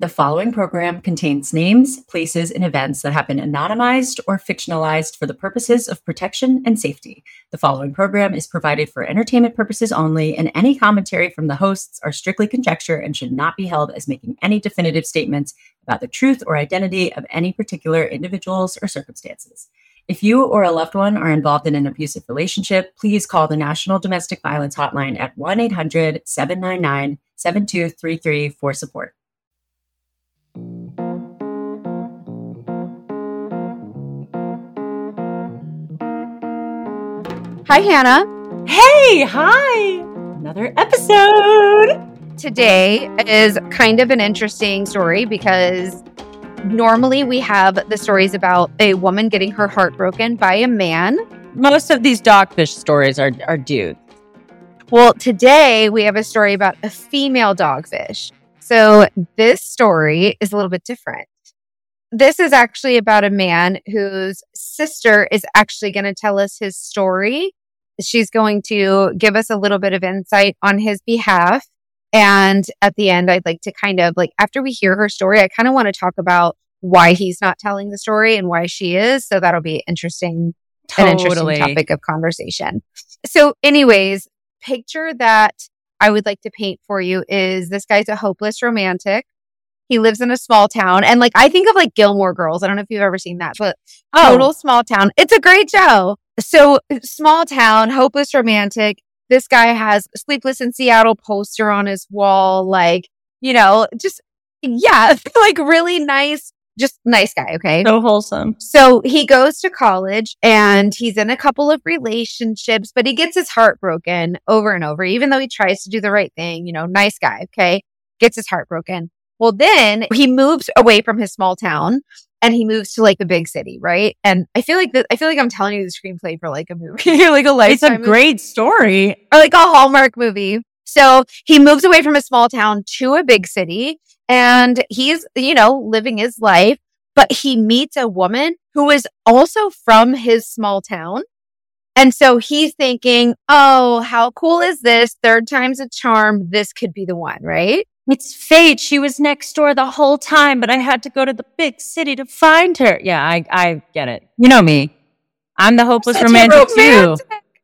The following program contains names, places, and events that have been anonymized or fictionalized for the purposes of protection and safety. The following program is provided for entertainment purposes only, and any commentary from the hosts are strictly conjecture and should not be held as making any definitive statements about the truth or identity of any particular individuals or circumstances. If you or a loved one are involved in an abusive relationship, please call the National Domestic Violence Hotline at 1 800 799 7233 for support. Hi, Hannah. Hey, hi! Another episode. Today is kind of an interesting story because normally we have the stories about a woman getting her heart broken by a man. Most of these dogfish stories are, are dudes. Well, today we have a story about a female dogfish. So this story is a little bit different. This is actually about a man whose sister is actually going to tell us his story. She's going to give us a little bit of insight on his behalf. And at the end, I'd like to kind of like, after we hear her story, I kind of want to talk about why he's not telling the story and why she is. So that'll be interesting, Totally. an interesting topic of conversation. So anyways, picture that I would like to paint for you is this guy's a hopeless romantic. He lives in a small town. And like, I think of like Gilmore Girls. I don't know if you've ever seen that, but oh. total small town. It's a great show. So small town, hopeless romantic. This guy has sleepless in Seattle poster on his wall. Like, you know, just, yeah, like really nice, just nice guy. Okay. So wholesome. So he goes to college and he's in a couple of relationships, but he gets his heart broken over and over, even though he tries to do the right thing, you know, nice guy. Okay. Gets his heart broken. Well, then he moves away from his small town and he moves to like the big city, right? And I feel like that, I feel like I'm telling you the screenplay for like a movie, like a lifetime It's a movie great story. or like a Hallmark movie. So he moves away from a small town to a big city and he's, you know, living his life, but he meets a woman who is also from his small town. And so he's thinking, Oh, how cool is this? Third time's a charm. This could be the one, right? It's fate. She was next door the whole time, but I had to go to the big city to find her. Yeah, I, I get it. You know me. I'm the hopeless Such a romantic, too.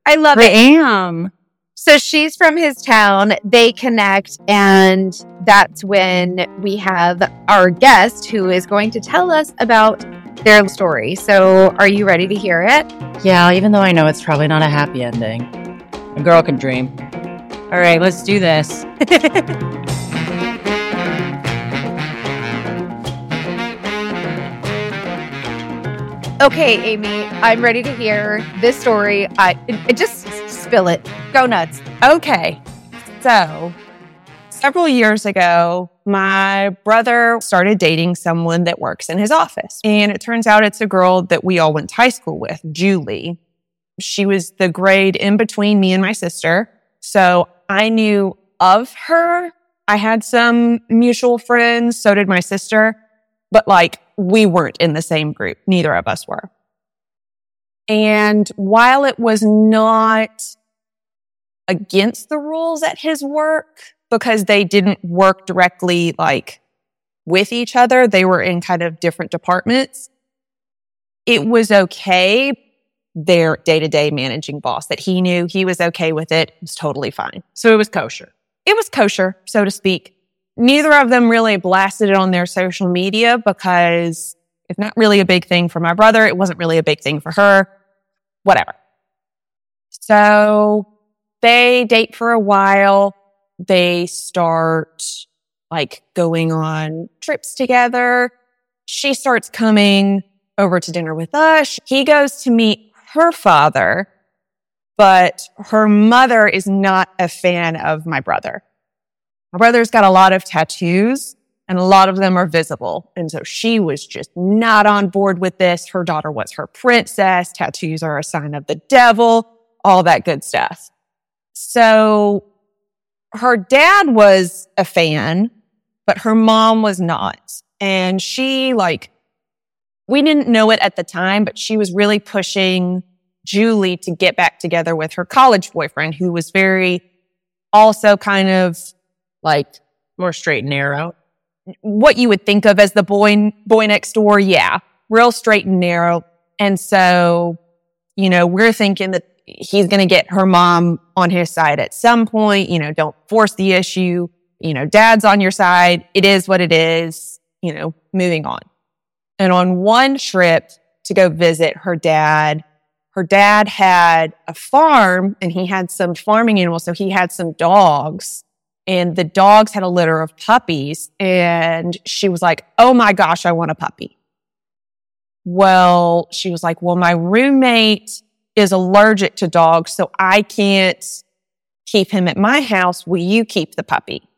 I love I it. I am. So she's from his town. They connect, and that's when we have our guest who is going to tell us about their story. So, are you ready to hear it? Yeah, even though I know it's probably not a happy ending. A girl can dream. All right, let's do this. Okay, Amy, I'm ready to hear this story. I just spill it. Go nuts. Okay. So, several years ago, my brother started dating someone that works in his office. And it turns out it's a girl that we all went to high school with, Julie. She was the grade in between me and my sister. So I knew of her. I had some mutual friends. So did my sister. But like, we weren't in the same group. Neither of us were. And while it was not against the rules at his work because they didn't work directly like with each other. They were in kind of different departments. It was okay. Their day to day managing boss that he knew he was okay with it it was totally fine. So it was kosher. It was kosher, so to speak. Neither of them really blasted it on their social media because it's not really a big thing for my brother. It wasn't really a big thing for her. Whatever. So they date for a while. They start like going on trips together. She starts coming over to dinner with us. He goes to meet her father, but her mother is not a fan of my brother. My brother's got a lot of tattoos and a lot of them are visible. And so she was just not on board with this. Her daughter was her princess. Tattoos are a sign of the devil, all that good stuff. So her dad was a fan, but her mom was not. And she like, we didn't know it at the time, but she was really pushing Julie to get back together with her college boyfriend, who was very also kind of like More straight and narrow. what you would think of as the boy, boy next door. Yeah. Real straight and narrow. And so, you know, we're thinking that he's going to get her mom on his side at some point. You know, don't force the issue. You know, dad's on your side. It is what it is, you know, moving on. And on one trip to go visit her dad, her dad had a farm and he had some farming animals. So he had some dogs and the dogs had a litter of puppies. And she was like, Oh my gosh, I want a puppy. Well, she was like, Well, my roommate is allergic to dogs, so I can't keep him at my house. Will you keep the puppy?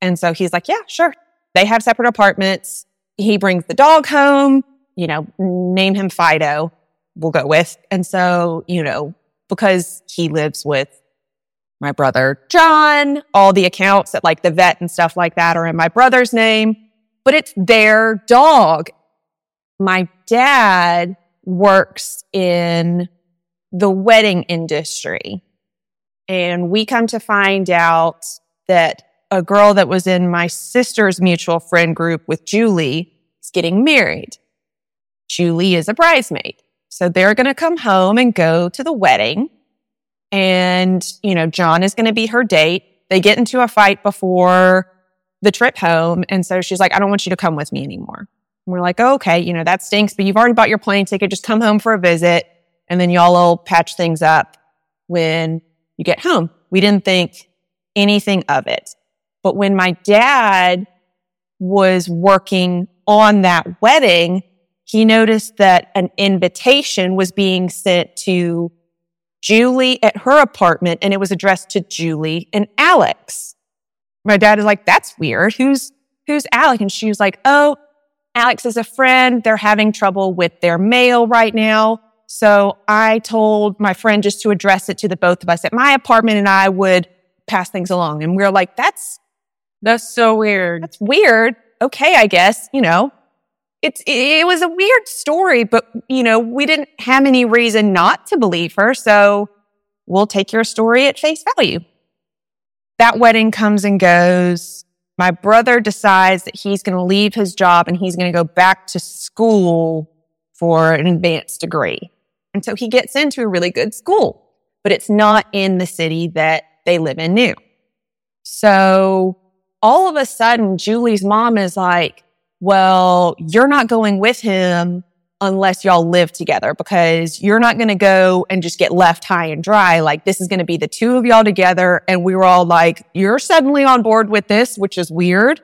And so he's like, Yeah, sure. They have separate apartments. He brings the dog home, you know, name him Fido, we'll go with. And so, you know, because he lives with my brother John, all the accounts at like the vet and stuff like that are in my brother's name, but it's their dog. My dad works in the wedding industry. And we come to find out that a girl that was in my sister's mutual friend group with Julie is getting married. Julie is a bridesmaid. So they're going to come home and go to the wedding. And, you know, John is going to be her date. They get into a fight before the trip home. And so she's like, I don't want you to come with me anymore. And we're like, oh, okay, you know, that stinks, but you've already bought your plane ticket. Just come home for a visit. And then y'all will patch things up when you get home. We didn't think anything of it. But when my dad was working on that wedding, he noticed that an invitation was being sent to Julie at her apartment and it was addressed to Julie and Alex. My dad is like, that's weird. Who's, who's Alex? And she was like, oh, Alex is a friend. They're having trouble with their mail right now. So I told my friend just to address it to the both of us at my apartment and I would pass things along. And we are like, that's, that's so weird. That's weird. Okay. I guess, you know, it's, it was a weird story, but you know, we didn't have any reason not to believe her. So we'll take your story at face value. That wedding comes and goes. My brother decides that he's going to leave his job and he's going to go back to school for an advanced degree. And so he gets into a really good school, but it's not in the city that they live in new. So all of a sudden, Julie's mom is like, well, you're not going with him unless y'all live together because you're not going to go and just get left high and dry. Like this is going to be the two of y'all together. And we were all like, you're suddenly on board with this, which is weird.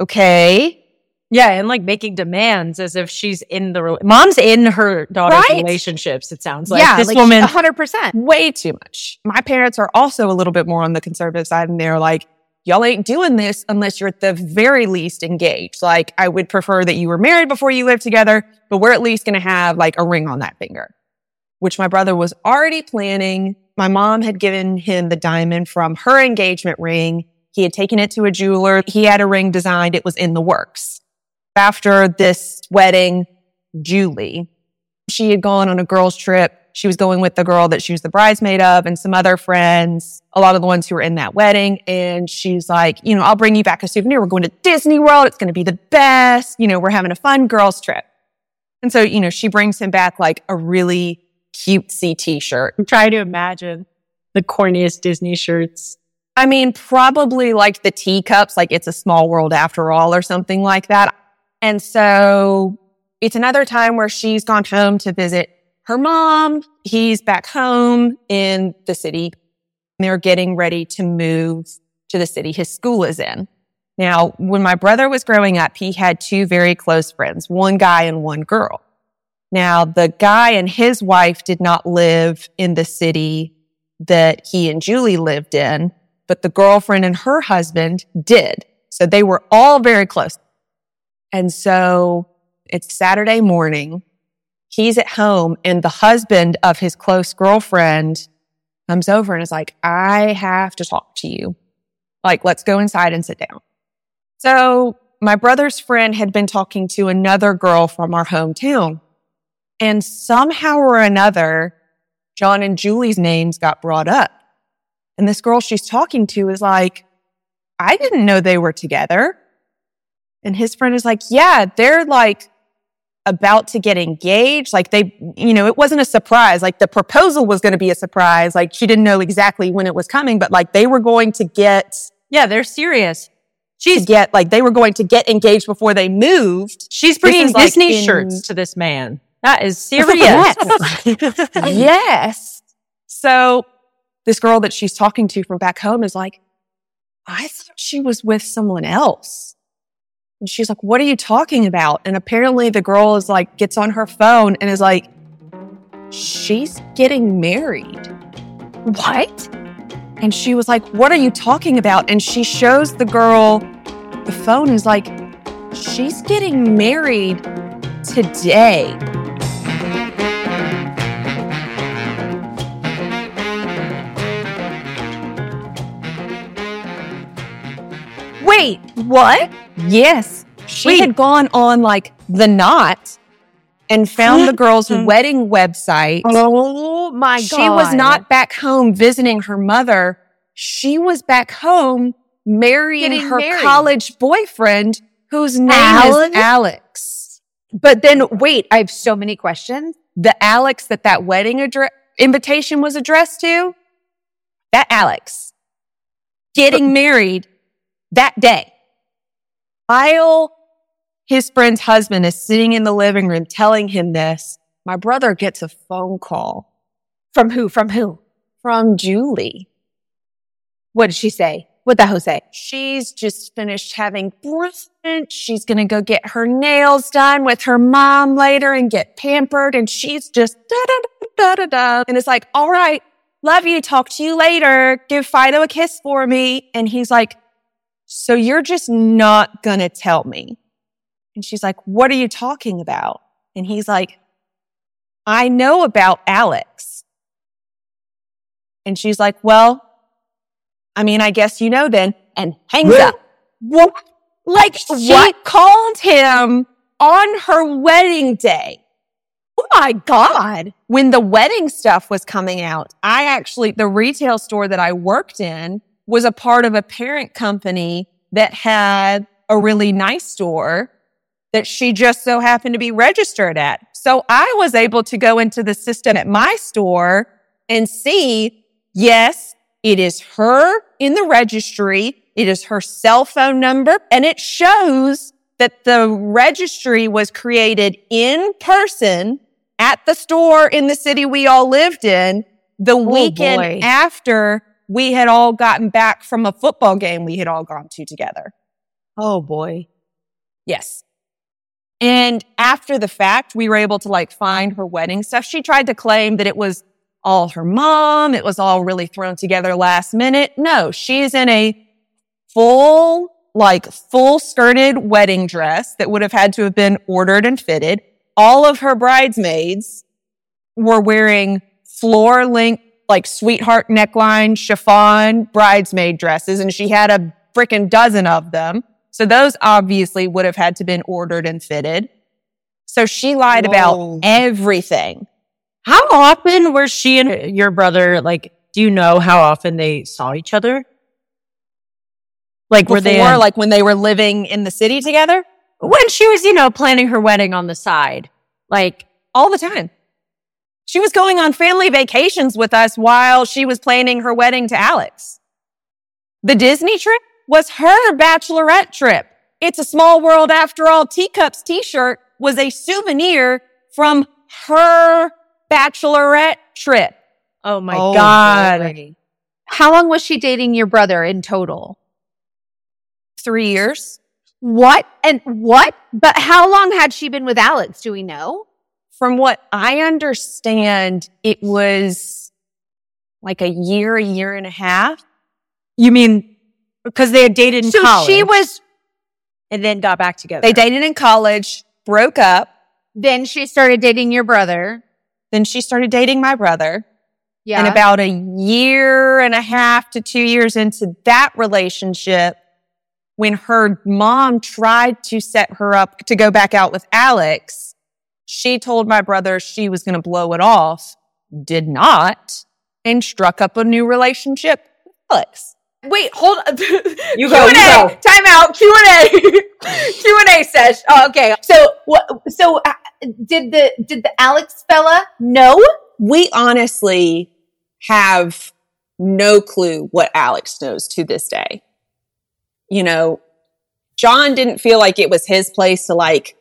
Okay. Yeah, and like making demands as if she's in the re- mom's in her daughter's right? relationships. It sounds like yeah, this like woman, hundred percent, way too much. My parents are also a little bit more on the conservative side, and they're like, y'all ain't doing this unless you're at the very least engaged. Like, I would prefer that you were married before you lived together, but we're at least going to have like a ring on that finger, which my brother was already planning. My mom had given him the diamond from her engagement ring. He had taken it to a jeweler. He had a ring designed. It was in the works after this wedding, Julie, she had gone on a girls trip. She was going with the girl that she was the bridesmaid of and some other friends, a lot of the ones who were in that wedding. And she's like, you know, I'll bring you back a souvenir. We're going to Disney World. It's going to be the best. You know, we're having a fun girls trip. And so, you know, she brings him back like a really cutesy t-shirt. I'm trying to imagine the corniest Disney shirts. I mean, probably like the teacups, like it's a small world after all or something like that. And so it's another time where she's gone home to visit her mom. He's back home in the city. They're getting ready to move to the city his school is in. Now, when my brother was growing up, he had two very close friends, one guy and one girl. Now, the guy and his wife did not live in the city that he and Julie lived in, but the girlfriend and her husband did. So they were all very close. And so it's Saturday morning. He's at home and the husband of his close girlfriend comes over and is like, I have to talk to you. Like, let's go inside and sit down. So my brother's friend had been talking to another girl from our hometown. And somehow or another, John and Julie's names got brought up. And this girl she's talking to is like, I didn't know they were together. And his friend is like, yeah, they're like about to get engaged. Like they, you know, it wasn't a surprise. Like the proposal was going to be a surprise. Like she didn't know exactly when it was coming, but like they were going to get, Yeah, they're serious. She's get, like they were going to get engaged before they moved. she's This bringing like, Disney in- shirts to this man. That is serious. yes. yes. So this girl that she's talking to from back home is like, I thought she was with someone else. And she's like, what are you talking about? And apparently the girl is like, gets on her phone and is like, she's getting married. What? And she was like, what are you talking about? And she shows the girl the phone is like, she's getting married today. Wait, what? Yes. She Wait. had gone on like the knot and found the mm-hmm. girl's wedding website. Oh my god. She was not back home visiting her mother. She was back home marrying Getting her married. college boyfriend whose name Alex? is Alex. But then wait, I have so many questions. The Alex that that wedding address invitation was addressed to, that Alex getting married that day. While his friend's husband is sitting in the living room telling him this, my brother gets a phone call From who? From who? from Julie. What did she say? What the Jose? She's just finished having breakfast. She's going to go get her nails done with her mom later and get pampered. And she's just da da da da da. And it's like, all right, love you. Talk to you later. Give Fido a kiss for me. And he's like, so you're just not going to tell me. And she's like, what are you talking about? And he's like, I know about Alex. And she's like, well, I mean, I guess you know then, and hangs up. What? Like, she What? called him on her wedding day. Oh my god. When the wedding stuff was coming out, I actually, the retail store that I worked in was a part of a parent company that had a really nice store that she just so happened to be registered at. So I was able to go into the system at my store and see, yes, it is her in the registry. It is her cell phone number and it shows that the registry was created in person at the store in the city we all lived in the oh, weekend boy. after we had all gotten back from a football game we had all gone to together. Oh boy. Yes. And after the fact, we were able to like find her wedding stuff. She tried to claim that it was all her mom. It was all really thrown together last minute. No, she's in a full, like full skirted wedding dress that would have had to have been ordered and fitted. All of her bridesmaids were wearing floor length, like sweetheart neckline, chiffon bridesmaid dresses. And she had a freaking dozen of them. So those obviously would have had to been ordered and fitted. So she lied Whoa. about everything. How often were she and your brother like? Do you know how often they saw each other? Like were they Before, like when they were living in the city together? when she was, you know, planning her wedding on the side? Like All the time. She was going on family vacations with us while she was planning her wedding to Alex. The Disney trip was her bachelorette trip. It's a small world after all. Teacups t-shirt was a souvenir from her bachelorette trip. Oh my Oh, god. boy. How long was she dating your brother in total? Three years. What? And what? But how long had she been with Alex? Do we know? From what I understand, it was like a year, a year and a half. You mean because they had dated in so college she was, and then got back together. They dated in college, broke up. then she started dating your brother. Then she started dating my brother. Yeah. And about a year and a half to two years into that relationship, when her mom tried to set her up to go back out with Alex, she told my brother she was going to blow it off, did not, and struck up a new relationship with Alex. Wait, hold on. You go, you Q&A, go. Time out. Q and A. Q and A sesh. Oh, okay. So what? So uh, did the did the Alex fella know? We honestly have no clue what Alex knows to this day. You know, John didn't feel like it was his place to like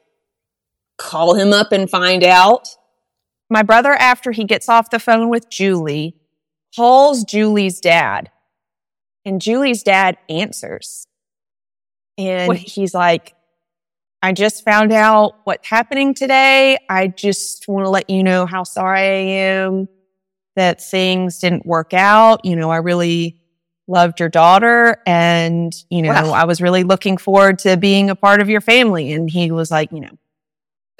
call him up and find out. My brother, after he gets off the phone with Julie, calls Julie's dad. And Julie's dad answers. And What- he's like, I just found out what's happening today. I just want to let you know how sorry I am that things didn't work out. You know, I really loved your daughter and, you know, Wow. I was really looking forward to being a part of your family. And he was like, you know,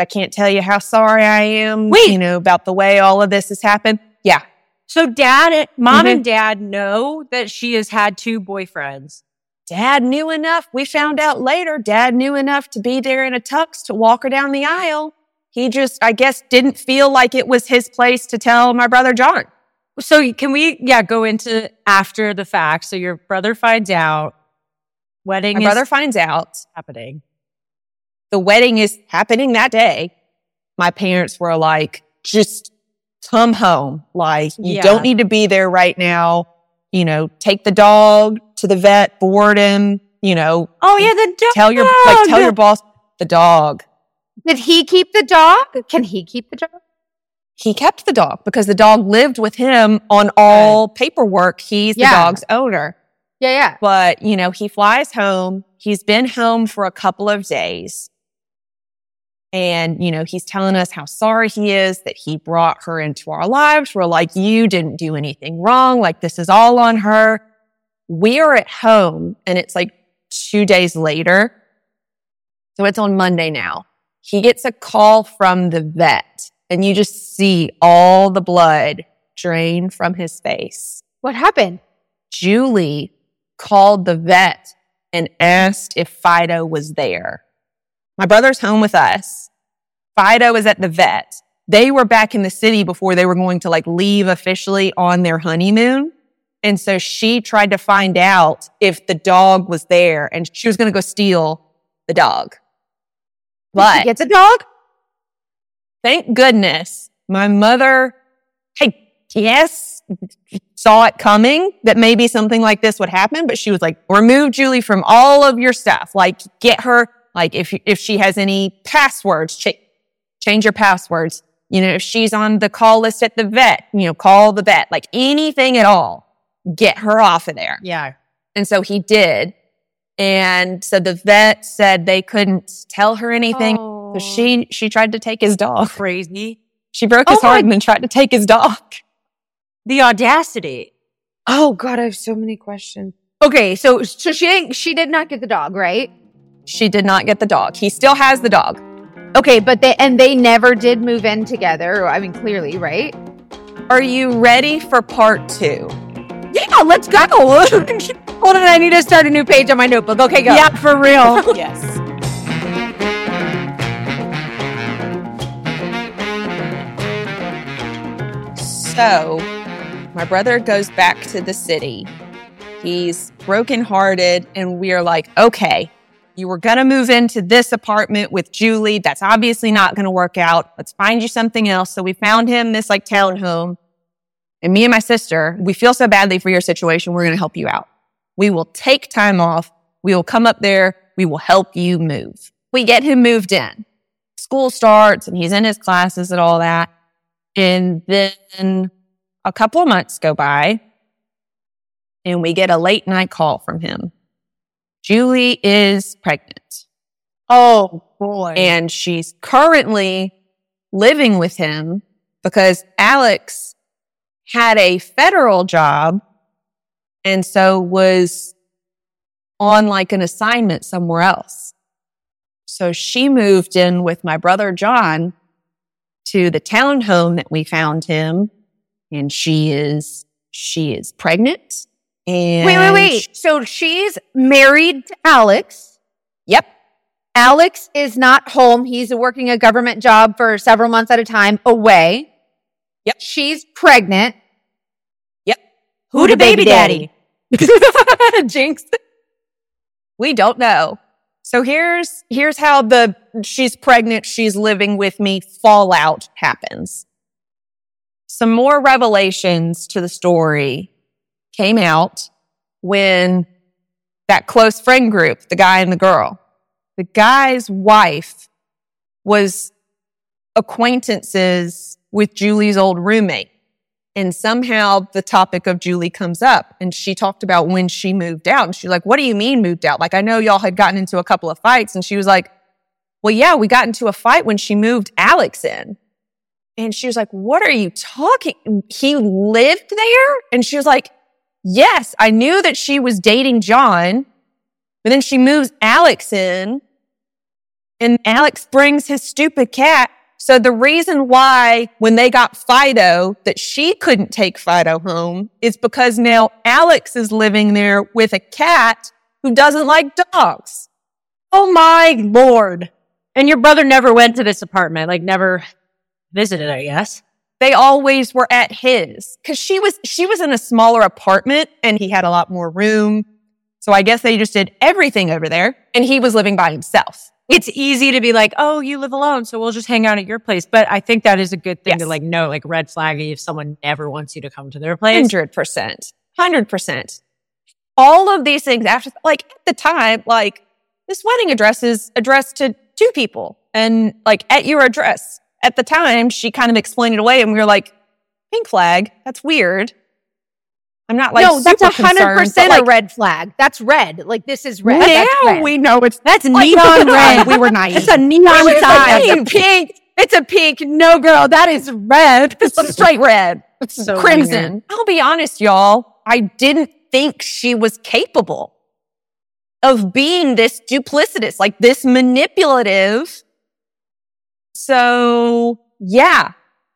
I can't tell you how sorry I am, Wait. you know, about the way all of this has happened. Yeah. So dad, mom Mhm. and dad know that she has had two boyfriends. Dad knew enough. We found out later, dad knew enough to be there in a tux to walk her down the aisle. He just, I guess, didn't feel like it was his place to tell my brother John. So can we, yeah, go into after the fact? So your brother finds out, wedding My is brother finds out happening. The wedding is happening that day. My parents were like, just come home. Like, you Yeah. don't need to be there right now. You know, take the dog to the vet, board him, you know, Oh yeah, the dog. tell your, like, tell your boss the dog. Did he keep the dog? Can he keep the dog? He kept the dog because the dog lived with him on all paperwork. He's Yeah. the dog's owner. Yeah, yeah. But, you know, he flies home. He's been home for a couple of days. And, you know, he's telling us how sorry he is that he brought her into our lives. We're like, you didn't do anything wrong. Like, this is all on her. We are at home and it's like two days later. So it's on Monday now. He gets a call from the vet and you just see all the blood drain from his face. What happened? Julie called the vet and asked if Fido was there. My brother's home with us. Fido is at the vet. They were back in the city before they were going to like leave officially on their honeymoon. And so she tried to find out if the dog was there and she was going to go steal the dog. Did she But get the dog? thank goodness my mother, I guess, saw it coming that maybe something like this would happen, but she was like, remove Julie from all of your stuff. Like get her, like if, if she has any passwords, ch- change your passwords. You know, if she's on the call list at the vet, you know, call the vet, like anything at all, get her off of there. Yeah. And so he did. And so the vet said they couldn't tell her anything. Oh. So she, she tried to take his dog. Crazy. She broke his Oh my- heart and then tried to take his dog. The audacity. Oh God, I have so many questions. Okay, so so she didn't, she did not get the dog, right? She did not get the dog. He still has the dog. Okay, but they and they never did move in together. I mean, clearly, right? Are you ready for part two? Yeah, let's go. Hold on, I need to start a new page on my notebook. Okay, go. Yeah, for real. yes. So, my brother goes back to the city. He's brokenhearted, and we are like, okay, you were going to move into this apartment with Julie. That's obviously not going to work out. Let's find you something else. So, we found him this like townhome. And me and my sister, we feel so badly for your situation. We're going to help you out. We will take time off. We will come up there. We will help you move. We get him moved in. School starts and he's in his classes and all that. And then a couple of months go by and we get a late night call from him. Julie is pregnant Oh boy. and she's currently living with him because Alex had a federal job and so was on like an assignment somewhere else. So she moved in with my brother John to the townhome that we found him and she is she is pregnant and Wait, wait, wait. So she's married to Alex. Yep. Alex is not home. He's working a government job for several months at a time away. Yep. She's pregnant. Yep. Who the baby daddy? Jinx. We don't know. So here's, here's how the she's pregnant, she's living with me fallout happens. Some more revelations to the story came out when that close friend group, the guy and the girl, the guy's wife was acquaintances with Julie's old roommate. And somehow the topic of Julie comes up and she talked about when she moved out. And she's like, what do you mean moved out? Like, I know y'all had gotten into a couple of fights. And she was like, well, yeah, we got into a fight when she moved Alex in. And she was like, what are you talking? He lived there? And she was like, yes, I knew that she was dating John, but then she moves Alex in and Alex brings his stupid cat so the reason why when they got Fido that she couldn't take Fido home is because now Alex is living there with a cat who doesn't like dogs. Oh my lord. And your brother never went to this apartment, like never visited, I guess. They always were at his cuz she was she was in a smaller apartment and he had a lot more room. So I guess they just did everything over there and he was living by himself it's easy to be like, oh, you live alone, so we'll just hang out at your place. But I think that is a good thing Yes. to like know, like red flaggy if someone never wants you to come to their place. 100%. 100%. All of these things after, like at the time, like this wedding address is addressed to two people and like at your address. At the time, she kind of explained it away and we were like, pink flag, that's weird. I'm not like, no, that's a hundred percent but, a red flag. That's red. Like this is red. Now That's red. we know it's That's Like, neon red. we were naive. It's a neon It's sign. like pink. It's a pink. No, girl, that is red. It's straight red. It's So crimson. weird. I'll be honest, y'all. I didn't think she was capable of being this duplicitous, like this manipulative. So yeah,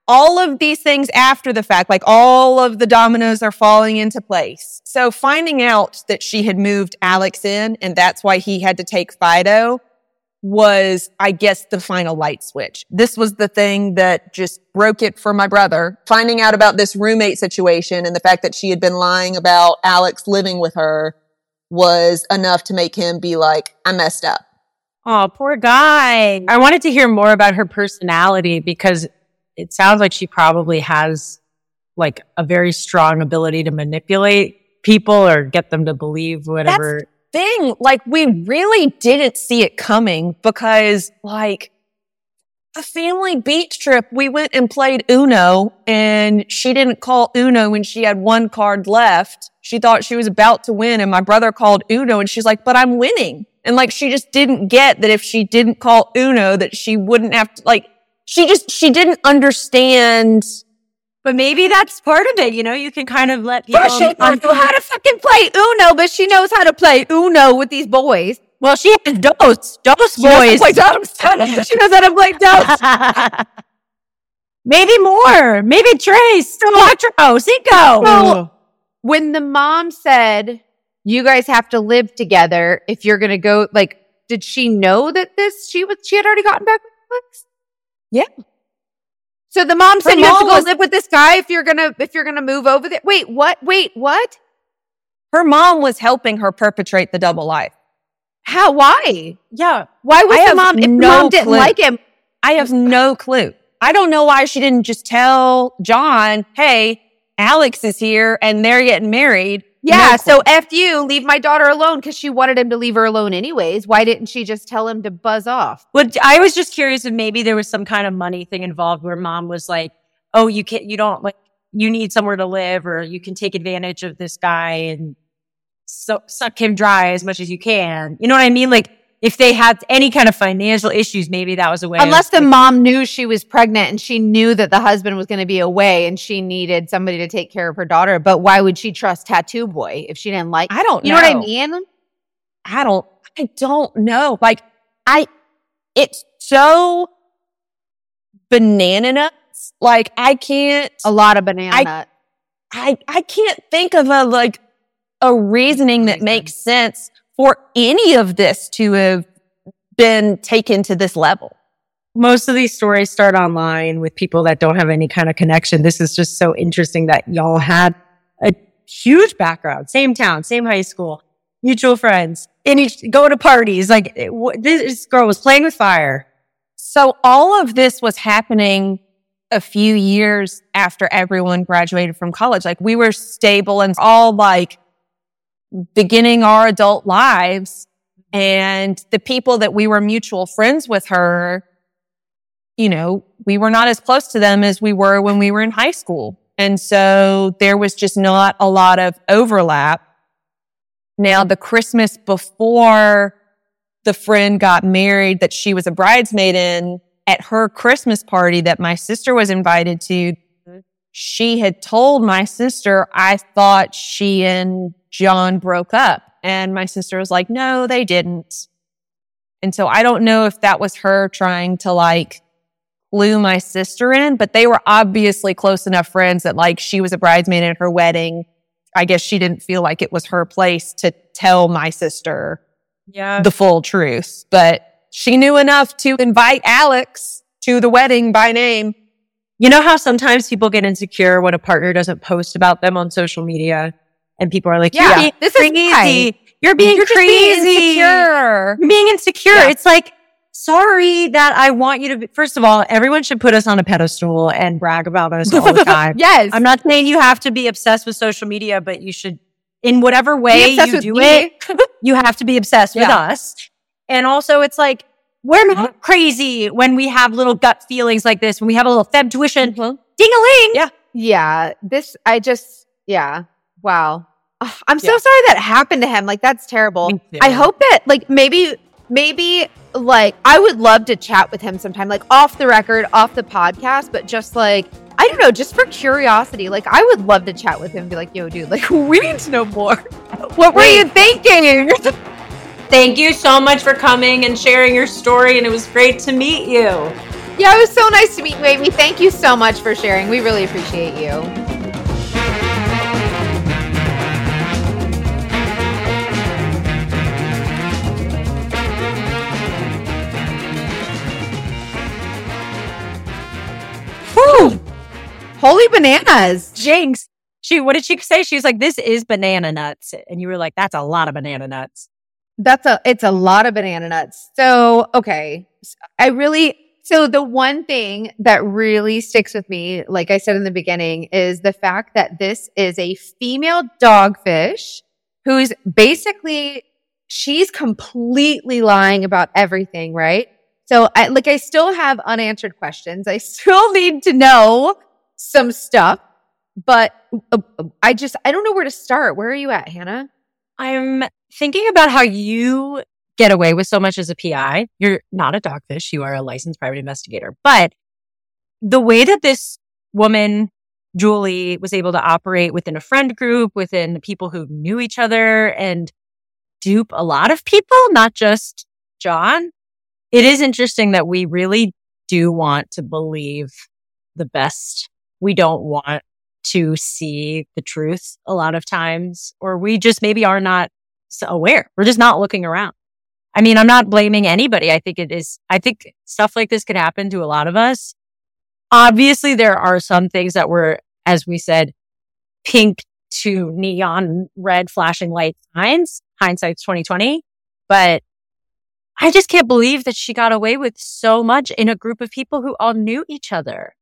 all of these things after the fact, like all of the dominoes are falling into place. So finding out that she had moved Alex in and that's why he had to take Fido was, I guess, the final light switch. This was the thing that just broke it for my brother. Finding out about this roommate situation and the fact that she had been lying about Alex living with her was enough to make him be like, I messed up. Oh, poor guy. I wanted to hear more about her personality because it sounds like she probably has like a very strong ability to manipulate people or get them to believe whatever. thing. Like we really didn't see it coming because like a family beach trip, we went and played Uno and she didn't call Uno when she had one card left. She thought she was about to win and my brother called Uno and she's like, but I'm winning. And like she just didn't get that if she didn't call Uno that she wouldn't have to like, she just, she didn't understand. but maybe that's part of it. You know, you can kind of let people. But she doesn't know how to fucking play Uno, but she knows how to play Uno with these boys. well, she has dose, dose She knows how to boys. play dose. she knows how to play dose. maybe more. Maybe Trace, Quattro, Cinco. So- when the mom said, you guys have to live together if you're going to go, like, did she know that this, she was, she had already gotten back with Alex? Yeah. So the mom said Her you have to go was- live with this guy if you're going to, if you're going to move over there. Wait, what? Wait, what? Her mom was helping her perpetrate the double life. How? Why? yeah. Why was I the mom, if no mom didn't clue. like him? I have no clue. I don't know why she didn't just tell John, hey, Alex is here and they're getting married. Yeah. No so. F you, leave my daughter alone because she wanted him to leave her alone anyways. Why didn't she just tell him to buzz off? Well, I was just curious if maybe there was some kind of money thing involved where mom was like, "Oh, you can't, you don't like, you need somewhere to live, or you can take advantage of this guy and so, suck him dry as much as you can." You know what I mean? Like, if they had any kind of financial issues, maybe that was a way. Unless the mom knew she was pregnant and she knew that the husband was going to be away and she needed somebody to take care of her daughter. But why would she trust Tattoo Boy if she didn't like? I don't You know. know what I mean? I don't, I don't know. Like, I, it's so banana nuts. Like, I can't, A lot of banana I- nut. I, I can't think of a, like, a reasoning that makes sense for any of this to have been taken to this level. most of these stories start online with people that don't have any kind of connection. This is just so interesting that y'all had a huge background, same town, same high school, mutual friends, and each go to parties. Like it, this girl was playing with fire. So all of this was happening a few years after everyone graduated from college. Like we were stable and all like beginning our adult lives. And the people that we were mutual friends with her, you know, we were not as close to them as we were when we were in high school. And so there was just not a lot of overlap. Now the Christmas before the friend got married that she was a bridesmaid in at her Christmas party that my sister was invited to, she had told my sister, I thought she and John broke up. And my sister was like, no, they didn't. And so I don't know if that was her trying to like clue my sister in, but they were obviously close enough friends that like she was a bridesmaid at her wedding. I guess she didn't feel like it was her place to tell my sister Yeah. the full truth, but she knew enough to invite Alex to the wedding by name. You know how sometimes people get insecure when a partner doesn't post about them on social media and people are like, Yeah, this is crazy. You're being You're crazy. being insecure. You're being insecure. Yeah. It's like, sorry that I want you to be, first of all, everyone should put us on a pedestal and brag about us all the time. Yes. I'm not saying you have to be obsessed with social media, but you should, in whatever way you do me. it, you have to be obsessed with us. And also it's like, we're not crazy when we have little gut feelings like this, when we have a little feb tuition. Mhm. Ding-a-ling. Yeah. Yeah. This, I just, yeah. Wow. Ugh, I'm so sorry that happened to him. Like, that's terrible. I hope that, like, maybe, maybe, like, I would love to chat with him sometime, like, off the record, off the podcast, but just like, I don't know, just for curiosity. Like, I would love to chat with him and be like, yo, dude, like, we need to know more. What were you thinking? Thank you so much for coming and sharing your story, and it was great to meet you. yeah, it was so nice to meet you, Amy. Thank you so much for sharing. We really appreciate you. Holy bananas. Jinx. She, what did she say? She was like, this is banana nuts. And you were like, that's a lot of banana nuts. That's a it's a lot of banana nuts. So, okay. I really so the one thing that really sticks with me, like I said in the beginning, is the fact that this is a female dogfish who's basically she's completely lying about everything, right? So I like I still have unanswered questions. I still need to know some stuff, but uh, I just I don't know where to start. Where are you at, Hannah? I'm thinking about how you get away with so much as a PI. You're not a dogfish. You are a licensed private investigator, but the way that this woman, Julie, was able to operate within a friend group, within people who knew each other and dupe a lot of people, not just John. It is interesting that we really do want to believe the best. We don't want to see the truth a lot of times, or we just maybe are not aware. We're just not looking around. I mean, I'm not blaming anybody. I think it is, I think stuff like this could happen to a lot of us. Obviously, there are some things that were, as we said, pink to neon red flashing light signs. Hindsight's 2020. But I just can't believe that she got away with so much in a group of people who all knew each other.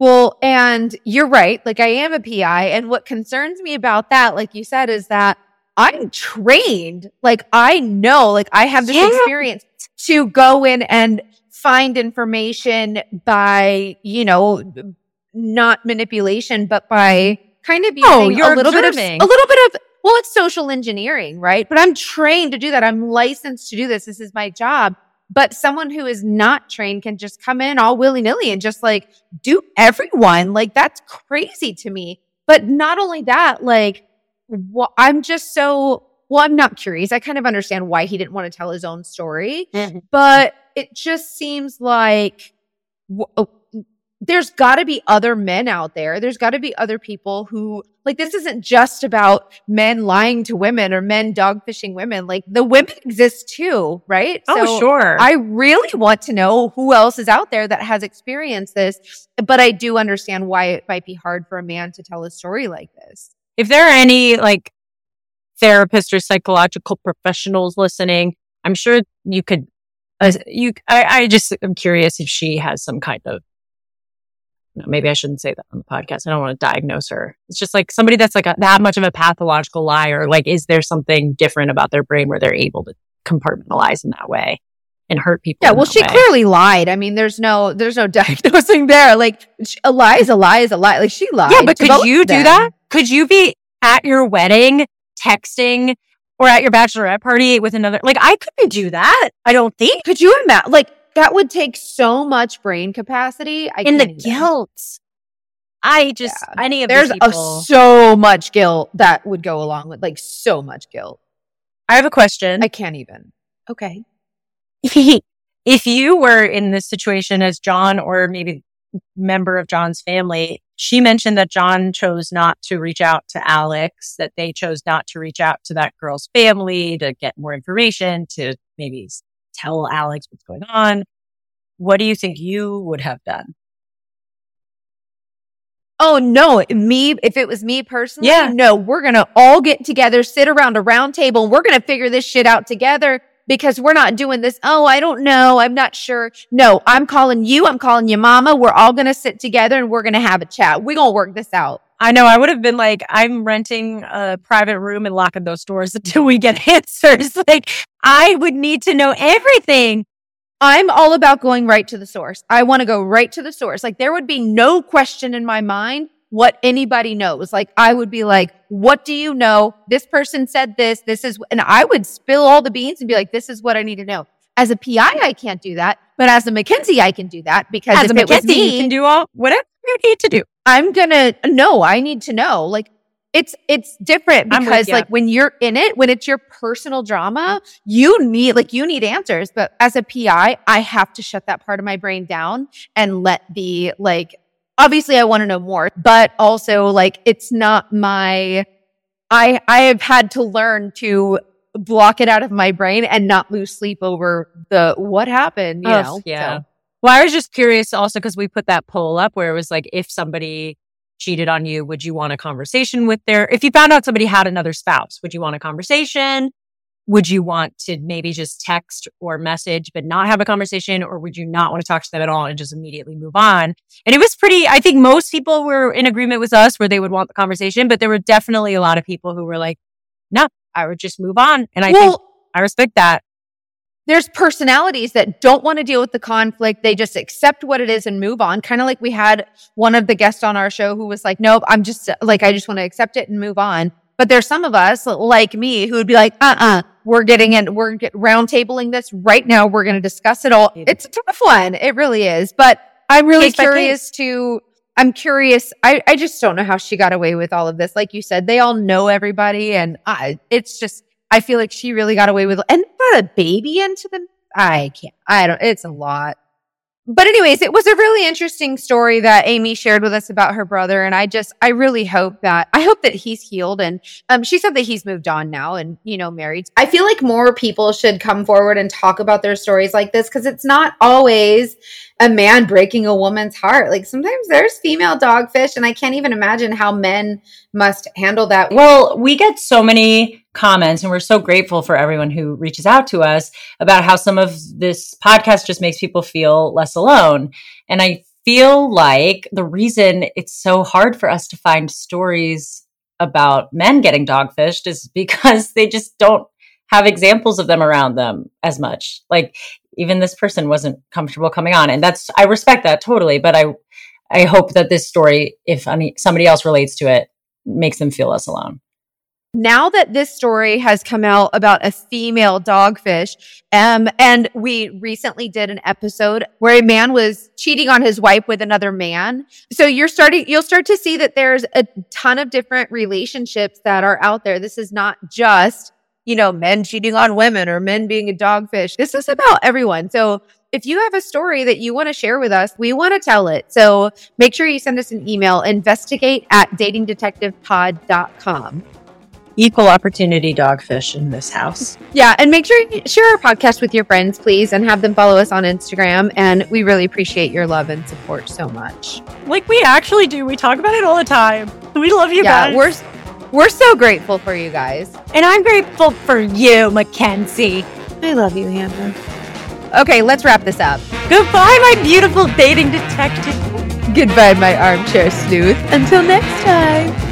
Well, and you're right. Like I am a PI. And what concerns me about that, like you said, is that I'm trained. Like I know, like I have this Yeah. experience to go in and find information by, you know, not manipulation, but by kind of oh, using Oh, you're a little bit observing. of, a little bit of, well, it's social engineering, right? But I'm trained to do that. I'm licensed to do this. This is my job. But someone who is not trained can just come in all willy nilly and just like do everyone. Like that's crazy to me. But not only that, like wh- I'm just so, well, I'm not curious. I kind of understand why he didn't want to tell his own story, but it just seems like w- uh, there's got to be other men out there. There's got to be other people who like this isn't just about men lying to women or men dogfishing women. Like the women exist too, right? Oh, So sure. I really want to know who else is out there that has experienced this, but I do understand why it might be hard for a man to tell a story like this. if there are any like therapists or psychological professionals listening, I'm sure you could, uh, you, I, I just am curious if she has some kind of, no, maybe I shouldn't say that on the podcast. I don't want to diagnose her. It's just like somebody that's like a, that much of a pathological liar. Like, is there something different about their brain where they're able to compartmentalize in that way? and hurt people. Yeah, well, she way. clearly lied. I mean, there's no, there's no diagnosing there. Like, a lie is a lie is a lie. Like, she lied. Yeah, but could you do that? Could you be at your wedding texting or at your bachelorette party with another? Like, I couldn't do that. I don't think. Could you imagine? Like, that would take so much brain capacity. I and the even. guilt. I just Yeah. any of There's these a, so much guilt that would go along with, like, so much guilt. I have a question. I can't even. Okay. if you were in this situation as John or maybe member of John's family, she mentioned that John chose not to reach out to Alex, that they chose not to reach out to that girl's family to get more information, to maybe tell Alex what's going on. What do you think you would have done? Oh no, me, if it was me personally, Yeah. no, we're going to all get together, sit around a round table, and we're going to figure this shit out together because we're not doing this. Oh, I don't know. I'm not sure. No, I'm calling you. I'm calling your mama. We're all going to sit together and we're going to have a chat. We're going to work this out. I know I would have been like, I'm renting a private room and locking those doors until we get answers. Like, I would need to know everything. I'm all about going right to the source. I want to go right to the source. Like there would be no question in my mind what anybody knows. Like I would be like, what do you know? This person said this. This is, and I would spill all the beans and be like, this is what I need to know. As a PI, I can't do that, but as a Mackenzie, I can do that because As if a it was Mackenzie, you can do all whatever you need to do. I'm gonna no, I need to know. Like it's it's different because like when you're in it, when it's your personal drama, you need like you need answers. But as a PI, I have to shut that part of my brain down and let the like obviously I want to know more, but also like it's not my I I have had to learn to block it out of my brain and not lose sleep over the what happened, you know. yeah. So, Well, I was just curious also because we put that poll up where it was like, if somebody cheated on you, would you want a conversation with their, if you found out somebody had another spouse, would you want a conversation? Would you want to maybe just text or message, but not have a conversation? Or would you not want to talk to them at all and just immediately move on? And it was pretty, I think most people were in agreement with us where they would want the conversation, but there were definitely a lot of people who were like, no, I would just move on. And I think I respect that. There's personalities that don't want to deal with the conflict. They just accept what it is and move on. Kind of like we had one of the guests on our show who was like, nope, I'm just like, I just want to accept it and move on. But there's some of us like me who would be like, uh-uh, we're getting in, we're get this right now. We're going to discuss it all. It's a tough one. It really is. But I'm really Case curious to, I'm curious. I, I just don't know how she got away with all of this. Like you said, they all know everybody and I, it's just, I feel like she really got away with and brought a baby into the I can't I don't it's a lot. But anyways, it was a really interesting story that Amy shared with us about her brother and I just I really hope that I hope that he's healed and um she said that he's moved on now and you know married. I feel like more people should come forward and talk about their stories like this cuz it's not always a man breaking a woman's heart. Like sometimes there's female dogfish and I can't even imagine how men must handle that. Well, we get so many comments, and we're so grateful for everyone who reaches out to us about how some of this podcast just makes people feel less alone. And I feel like the reason it's so hard for us to find stories about men getting dogfished is because they just don't have examples of them around them as much. Like even this person wasn't comfortable coming on, and that's I respect that totally. But I I hope that this story, if any, somebody else relates to it, makes them feel less alone. Now that this story has come out about a female dogfish, um, and we recently did an episode where a man was cheating on his wife with another man. So you're starting, you'll start to see that there's a ton of different relationships that are out there. This is not just, you know, men cheating on women or men being a dogfish. This is about everyone. So if you have a story that you want to share with us, we want to tell it. So make sure you send us an email, investigate at datingdetectivepod.com. Equal opportunity dogfish in this house. Yeah, and make sure you share our podcast with your friends, please, and have them follow us on Instagram. And we really appreciate your love and support so much. Like we actually do. We talk about it all the time. We love you yeah, guys. we're We're so grateful for you guys. And I'm grateful for you, Mackenzie. I love you, Hanna. Okay, let's wrap this up. Goodbye, my beautiful dating detective. Goodbye, my armchair sleuth. Until next time.